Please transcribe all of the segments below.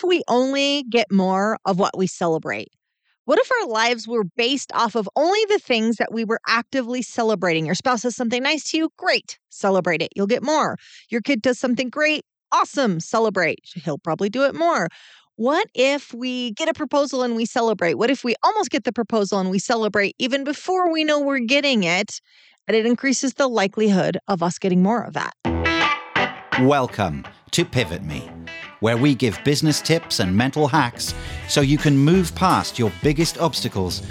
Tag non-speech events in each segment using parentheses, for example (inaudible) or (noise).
if we only get more of what we celebrate? What if our lives were based off of only the things that we were actively celebrating? Your spouse does something nice to you, great, celebrate it. You'll get more. Your kid does something great, awesome, celebrate. He'll probably do it more. What if we get a proposal and we celebrate? What if we almost get the proposal and we celebrate even before we know we're getting it? And it increases the likelihood of us getting more of that. Welcome to Pivot Me, where we give business tips and mental hacks so you can move past your biggest obstacles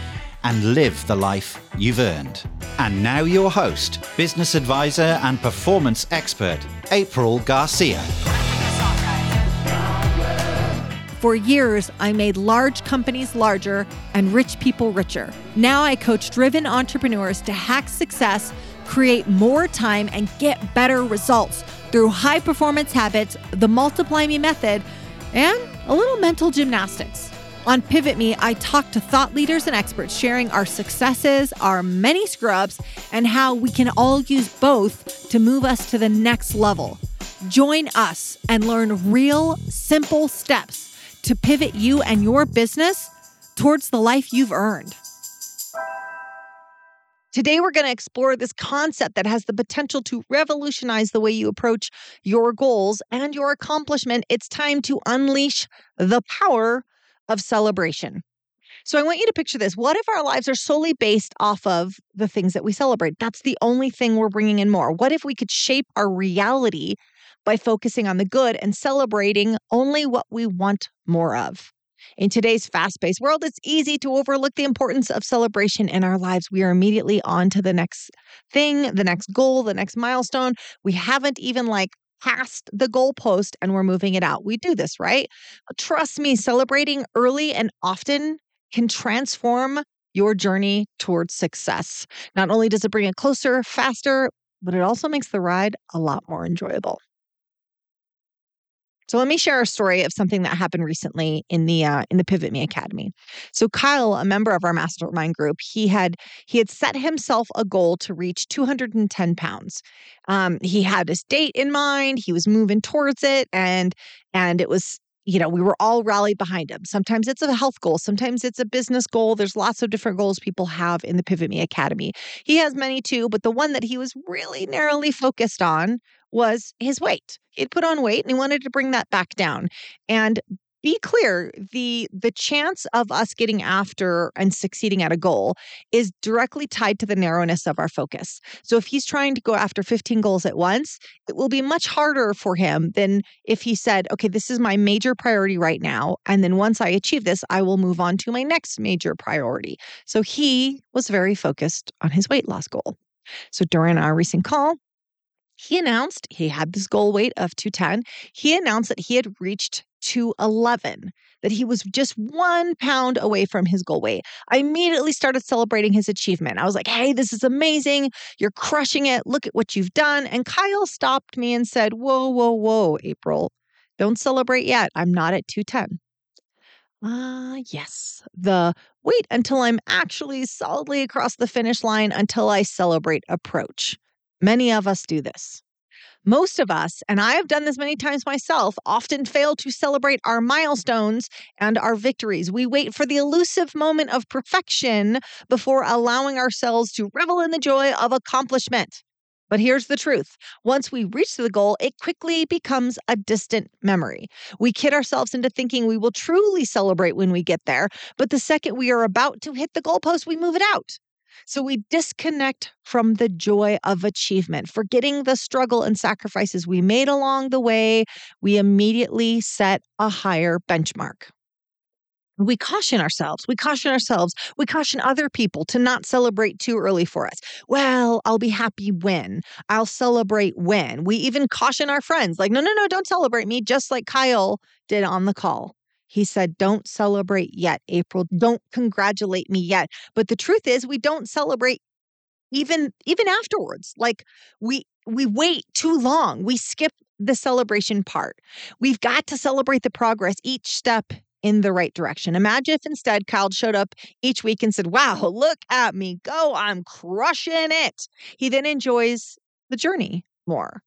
and live the life you've earned. And now, your host, business advisor, and performance expert, April Garcia. For years, I made large companies larger and rich people richer. Now I coach driven entrepreneurs to hack success, create more time, and get better results through high performance habits, the Multiply Me method, and a little mental gymnastics. On Pivot Me, I talk to thought leaders and experts sharing our successes, our many scrubs, and how we can all use both to move us to the next level. Join us and learn real, simple steps to pivot you and your business towards the life you've earned. Today, we're going to explore this concept that has the potential to revolutionize the way you approach your goals and your accomplishment. It's time to unleash the power of celebration. So, I want you to picture this. What if our lives are solely based off of the things that we celebrate? That's the only thing we're bringing in more. What if we could shape our reality by focusing on the good and celebrating only what we want more of. In today's fast paced world, it's easy to overlook the importance of celebration in our lives. We are immediately on to the next thing, the next goal, the next milestone. We haven't even like past the goalpost and we're moving it out. We do this, right? Trust me, celebrating early and often can transform your journey towards success. Not only does it bring it closer, faster, but it also makes the ride a lot more enjoyable. So let me share a story of something that happened recently in the uh, in the Pivot Me Academy. So Kyle, a member of our mastermind group, he had he had set himself a goal to reach 210 pounds. Um, he had this date in mind. He was moving towards it, and and it was you know, we were all rallied behind him. Sometimes it's a health goal, sometimes it's a business goal. There's lots of different goals people have in the Pivot Me Academy. He has many too, but the one that he was really narrowly focused on was his weight. He'd put on weight and he wanted to bring that back down. And be clear the the chance of us getting after and succeeding at a goal is directly tied to the narrowness of our focus so if he's trying to go after 15 goals at once it will be much harder for him than if he said okay this is my major priority right now and then once i achieve this i will move on to my next major priority so he was very focused on his weight loss goal so during our recent call he announced he had this goal weight of 210. He announced that he had reached 211, that he was just one pound away from his goal weight. I immediately started celebrating his achievement. I was like, hey, this is amazing. You're crushing it. Look at what you've done. And Kyle stopped me and said, whoa, whoa, whoa, April, don't celebrate yet. I'm not at 210. Ah, uh, yes. The wait until I'm actually solidly across the finish line until I celebrate approach. Many of us do this. Most of us, and I have done this many times myself, often fail to celebrate our milestones and our victories. We wait for the elusive moment of perfection before allowing ourselves to revel in the joy of accomplishment. But here's the truth once we reach the goal, it quickly becomes a distant memory. We kid ourselves into thinking we will truly celebrate when we get there, but the second we are about to hit the goalpost, we move it out. So we disconnect from the joy of achievement, forgetting the struggle and sacrifices we made along the way. We immediately set a higher benchmark. We caution ourselves. We caution ourselves. We caution other people to not celebrate too early for us. Well, I'll be happy when. I'll celebrate when. We even caution our friends, like, no, no, no, don't celebrate me, just like Kyle did on the call. He said, Don't celebrate yet, April. Don't congratulate me yet. But the truth is, we don't celebrate even even afterwards. Like we we wait too long. We skip the celebration part. We've got to celebrate the progress each step in the right direction. Imagine if instead kyle showed up each week and said wow look at me go. I'm crushing it. He then enjoys the journey more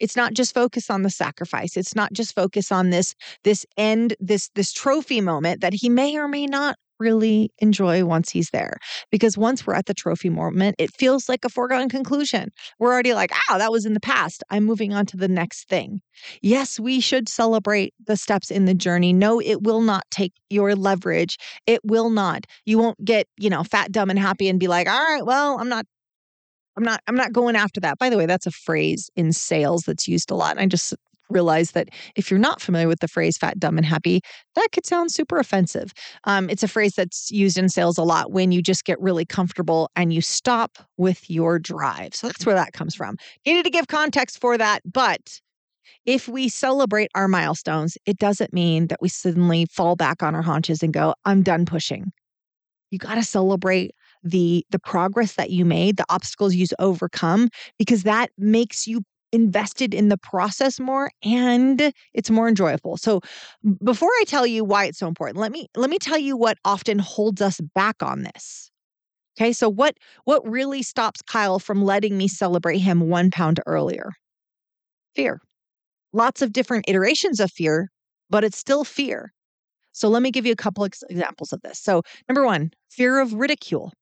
It's not just focus on the sacrifice. It's not just focus on this this end this this trophy moment that he may or may not really enjoy once he's there. Because once we're at the trophy moment, it feels like a foregone conclusion. We're already like, "Ah, that was in the past. I'm moving on to the next thing." Yes, we should celebrate the steps in the journey. No, it will not take your leverage. It will not. You won't get, you know, fat, dumb and happy and be like, "All right, well, I'm not I'm not I'm not going after that. By the way, that's a phrase in sales that's used a lot. And I just realized that if you're not familiar with the phrase fat, dumb, and happy, that could sound super offensive. Um, it's a phrase that's used in sales a lot when you just get really comfortable and you stop with your drive. So that's where that comes from. Needed to give context for that, but if we celebrate our milestones, it doesn't mean that we suddenly fall back on our haunches and go, I'm done pushing. You got to celebrate the the progress that you made, the obstacles you overcome because that makes you invested in the process more and it's more enjoyable. So before I tell you why it's so important, let me let me tell you what often holds us back on this. Okay? So what what really stops Kyle from letting me celebrate him 1 pound earlier? Fear. Lots of different iterations of fear, but it's still fear. So let me give you a couple examples of this. So number 1, fear of ridicule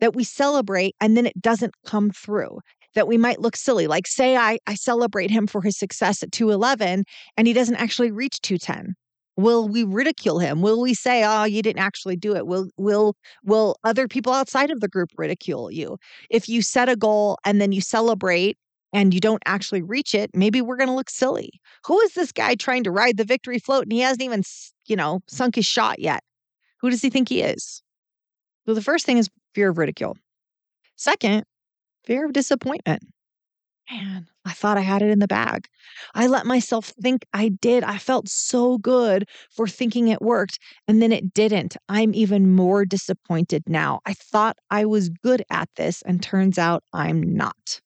that we celebrate and then it doesn't come through that we might look silly like say i i celebrate him for his success at 211 and he doesn't actually reach 210 will we ridicule him? Will we say oh you didn't actually do it. Will will will other people outside of the group ridicule you? If you set a goal and then you celebrate and you don't actually reach it maybe we're going to look silly. Who is this guy trying to ride the victory float and he hasn't even you know sunk his shot yet? Who does he think he is so the first thing is fear of ridicule. Second, fear of disappointment. Man, I thought I had it in the bag. I let myself think I did. I felt so good for thinking it worked, and then it didn't. I'm even more disappointed now. I thought I was good at this, and turns out I'm not.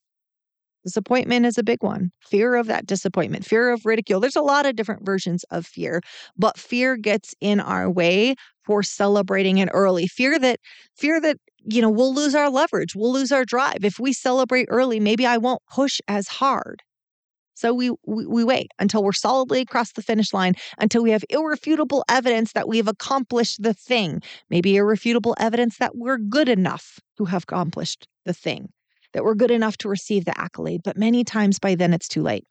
Disappointment is a big one. Fear of that disappointment, fear of ridicule. There's a lot of different versions of fear, but fear gets in our way for celebrating it early. Fear that fear that you know, we'll lose our leverage, we'll lose our drive. If we celebrate early, maybe I won't push as hard. So we, we, we wait until we're solidly across the finish line, until we have irrefutable evidence that we've accomplished the thing. Maybe irrefutable evidence that we're good enough to have accomplished the thing that we're good enough to receive the accolade, but many times by then it's too late.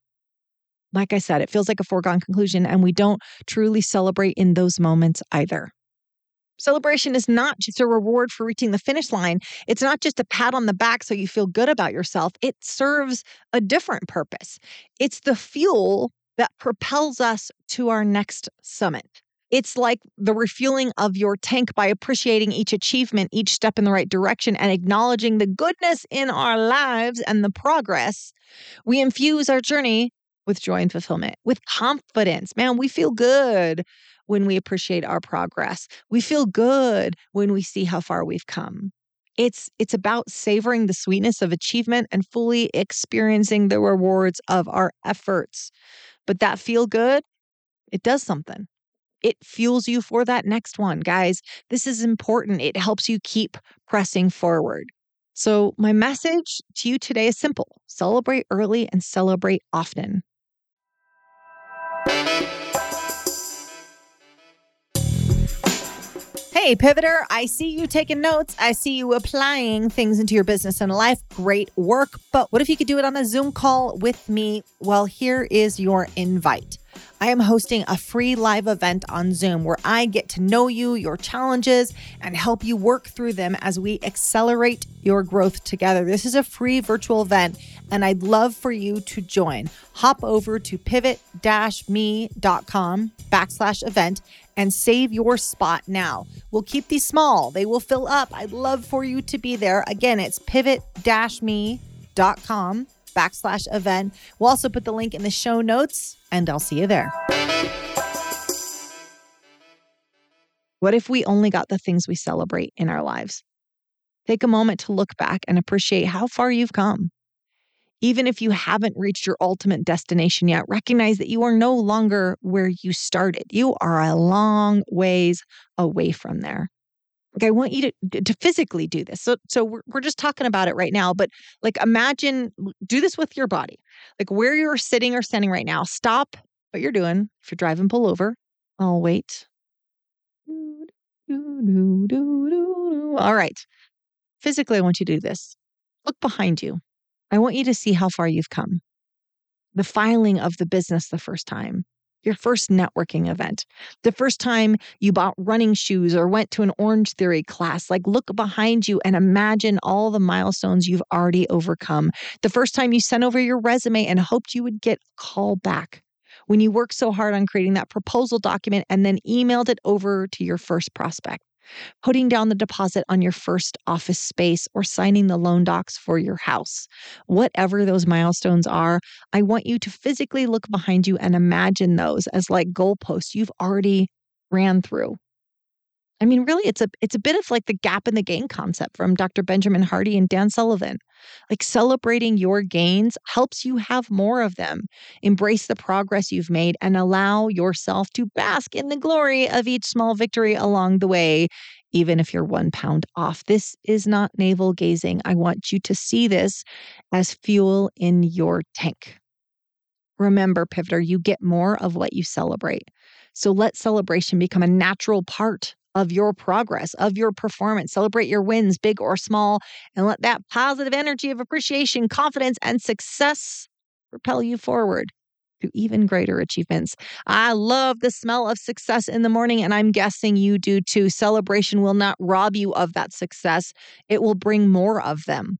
Like I said, it feels like a foregone conclusion, and we don't truly celebrate in those moments either. Celebration is not just a reward for reaching the finish line. It's not just a pat on the back so you feel good about yourself. It serves a different purpose. It's the fuel that propels us to our next summit. It's like the refueling of your tank by appreciating each achievement, each step in the right direction, and acknowledging the goodness in our lives and the progress. We infuse our journey with joy and fulfillment, with confidence. Man, we feel good when we appreciate our progress. We feel good when we see how far we've come. It's it's about savoring the sweetness of achievement and fully experiencing the rewards of our efforts. But that feel good, it does something it fuels you for that next one. Guys, this is important. It helps you keep pressing forward. So, my message to you today is simple celebrate early and celebrate often. Hey, Pivoter, I see you taking notes. I see you applying things into your business and life. Great work. But what if you could do it on a Zoom call with me? Well, here is your invite. I am hosting a free live event on Zoom where I get to know you, your challenges, and help you work through them as we accelerate your growth together. This is a free virtual event, and I'd love for you to join. Hop over to pivot-me.com backslash event and save your spot now. We'll keep these small, they will fill up. I'd love for you to be there. Again, it's pivot-me.com backslash event. We'll also put the link in the show notes, and I'll see you there. What if we only got the things we celebrate in our lives? Take a moment to look back and appreciate how far you've come. Even if you haven't reached your ultimate destination yet, recognize that you are no longer where you started. You are a long ways away from there. Like I want you to to physically do this. So so we're we're just talking about it right now, but like imagine do this with your body. Like where you're sitting or standing right now, stop what you're doing. If you're driving, pull over. I'll wait. All right. Physically, I want you to do this. Look behind you. I want you to see how far you've come. The filing of the business the first time, your first networking event, the first time you bought running shoes or went to an Orange Theory class. Like, look behind you and imagine all the milestones you've already overcome. The first time you sent over your resume and hoped you would get a call back. When you worked so hard on creating that proposal document and then emailed it over to your first prospect putting down the deposit on your first office space, or signing the loan docs for your house. Whatever those milestones are, I want you to physically look behind you and imagine those as like goalposts you've already ran through. I mean, really, it's a it's a bit of like the gap in the gain concept from Dr. Benjamin Hardy and Dan Sullivan. Like celebrating your gains helps you have more of them. Embrace the progress you've made and allow yourself to bask in the glory of each small victory along the way, even if you're one pound off. This is not navel gazing. I want you to see this as fuel in your tank. Remember, Pivoter, you get more of what you celebrate. So let celebration become a natural part of your progress, of your performance. Celebrate your wins, big or small, and let that positive energy of appreciation, confidence, and success propel you forward to even greater achievements. I love the smell of success in the morning, and I'm guessing you do too. Celebration will not rob you of that success, it will bring more of them.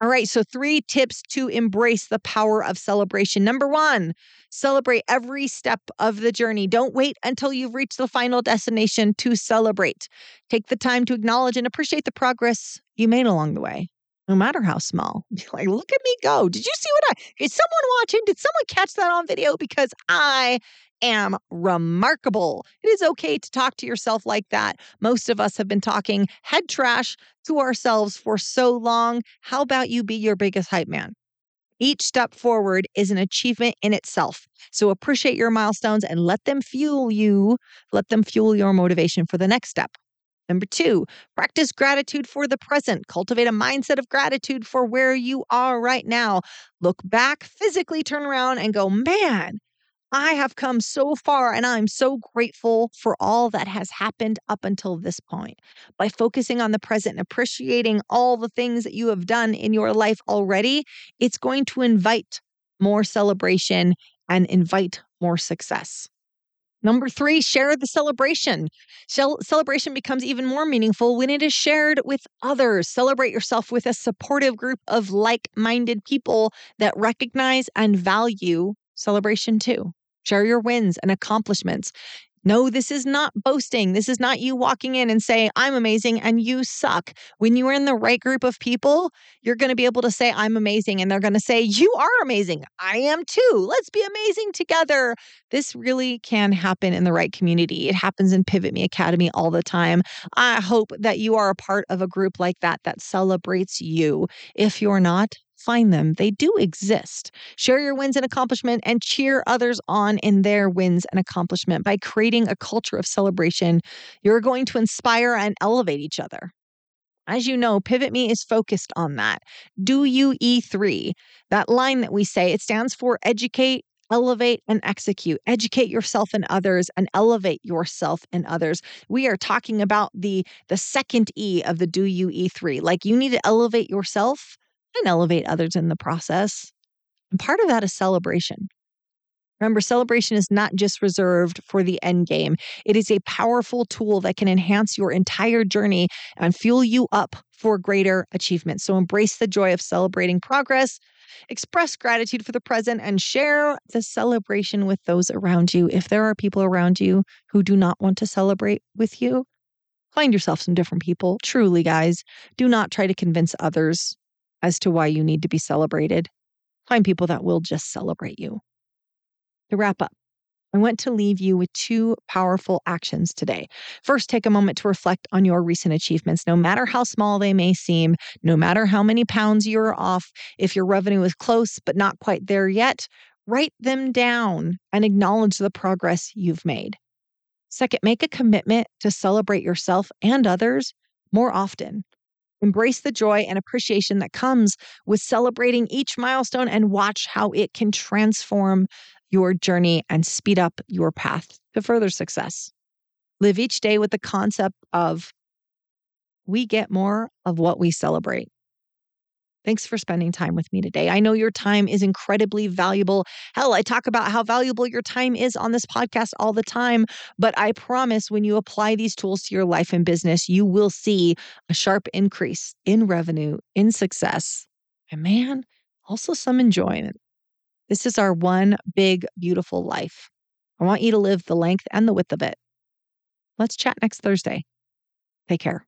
All right, so three tips to embrace the power of celebration. Number one, celebrate every step of the journey. Don't wait until you've reached the final destination to celebrate. Take the time to acknowledge and appreciate the progress you made along the way, no matter how small. (laughs) Like, look at me go. Did you see what I, is someone watching? Did someone catch that on video? Because I am remarkable. It is okay to talk to yourself like that. Most of us have been talking head trash to ourselves for so long. How about you be your biggest hype man? Each step forward is an achievement in itself. So appreciate your milestones and let them fuel you, let them fuel your motivation for the next step. Number two, practice gratitude for the present. Cultivate a mindset of gratitude for where you are right now. Look back, physically turn around and go, man, I have come so far and I'm so grateful for all that has happened up until this point. By focusing on the present and appreciating all the things that you have done in your life already, it's going to invite more celebration and invite more success. Number three, share the celebration. celebration becomes even more meaningful when it is shared with others. Celebrate yourself with a supportive group of like minded people that recognize and value celebration too. Share your wins and accomplishments. No, this is not boasting. This is not you walking in and saying, I'm amazing and you suck. When you are in the right group of people, you're going to be able to say, I'm amazing. And they're going to say, You are amazing. I am too. Let's be amazing together. This really can happen in the right community. It happens in Pivot Me Academy all the time. I hope that you are a part of a group like that that celebrates you. If you're not, find them. They do exist. Share your wins and accomplishment and cheer others on in their wins and accomplishment. By creating a culture of celebration, you're going to inspire and elevate each other. As you know, Pivot Me is focused on that. Do you E3? That line that we say, it stands for educate, elevate and execute educate yourself and others and elevate yourself and others we are talking about the the second e of the do you e3 like you need to elevate yourself and elevate others in the process. And part of that is celebration. Remember, celebration is not just reserved for the end game. It is a powerful tool that can enhance your entire journey and fuel you up for greater achievement. So embrace the joy of celebrating progress, express gratitude for the present, and share the celebration with those around you. If there are people around you who do not want to celebrate with you, find yourself some different people. Truly, guys, do not try to convince others as to why you need to be celebrated. Find people that will just celebrate you. To wrap up, I want to leave you with two powerful actions today. First, take a moment to reflect on your recent achievements, no matter how small they may seem, no matter how many pounds you're off. If your revenue is close but not quite there yet, write them down and acknowledge the progress you've made. Second, make a commitment to celebrate yourself and others more often. Embrace the joy and appreciation that comes with celebrating each milestone and watch how it can transform your journey and speed up your path to further success. Live each day with the concept of we get more of what we celebrate. Thanks for spending time with me today. I know your time is incredibly valuable. Hell, I talk about how valuable your time is on this podcast all the time, but I promise when you apply these tools to your life and business, you will see a sharp increase in revenue, in success, and man, also some enjoyment. This is our one big, beautiful life. I want you to live the length and the width of it. Let's chat next Thursday. Take care.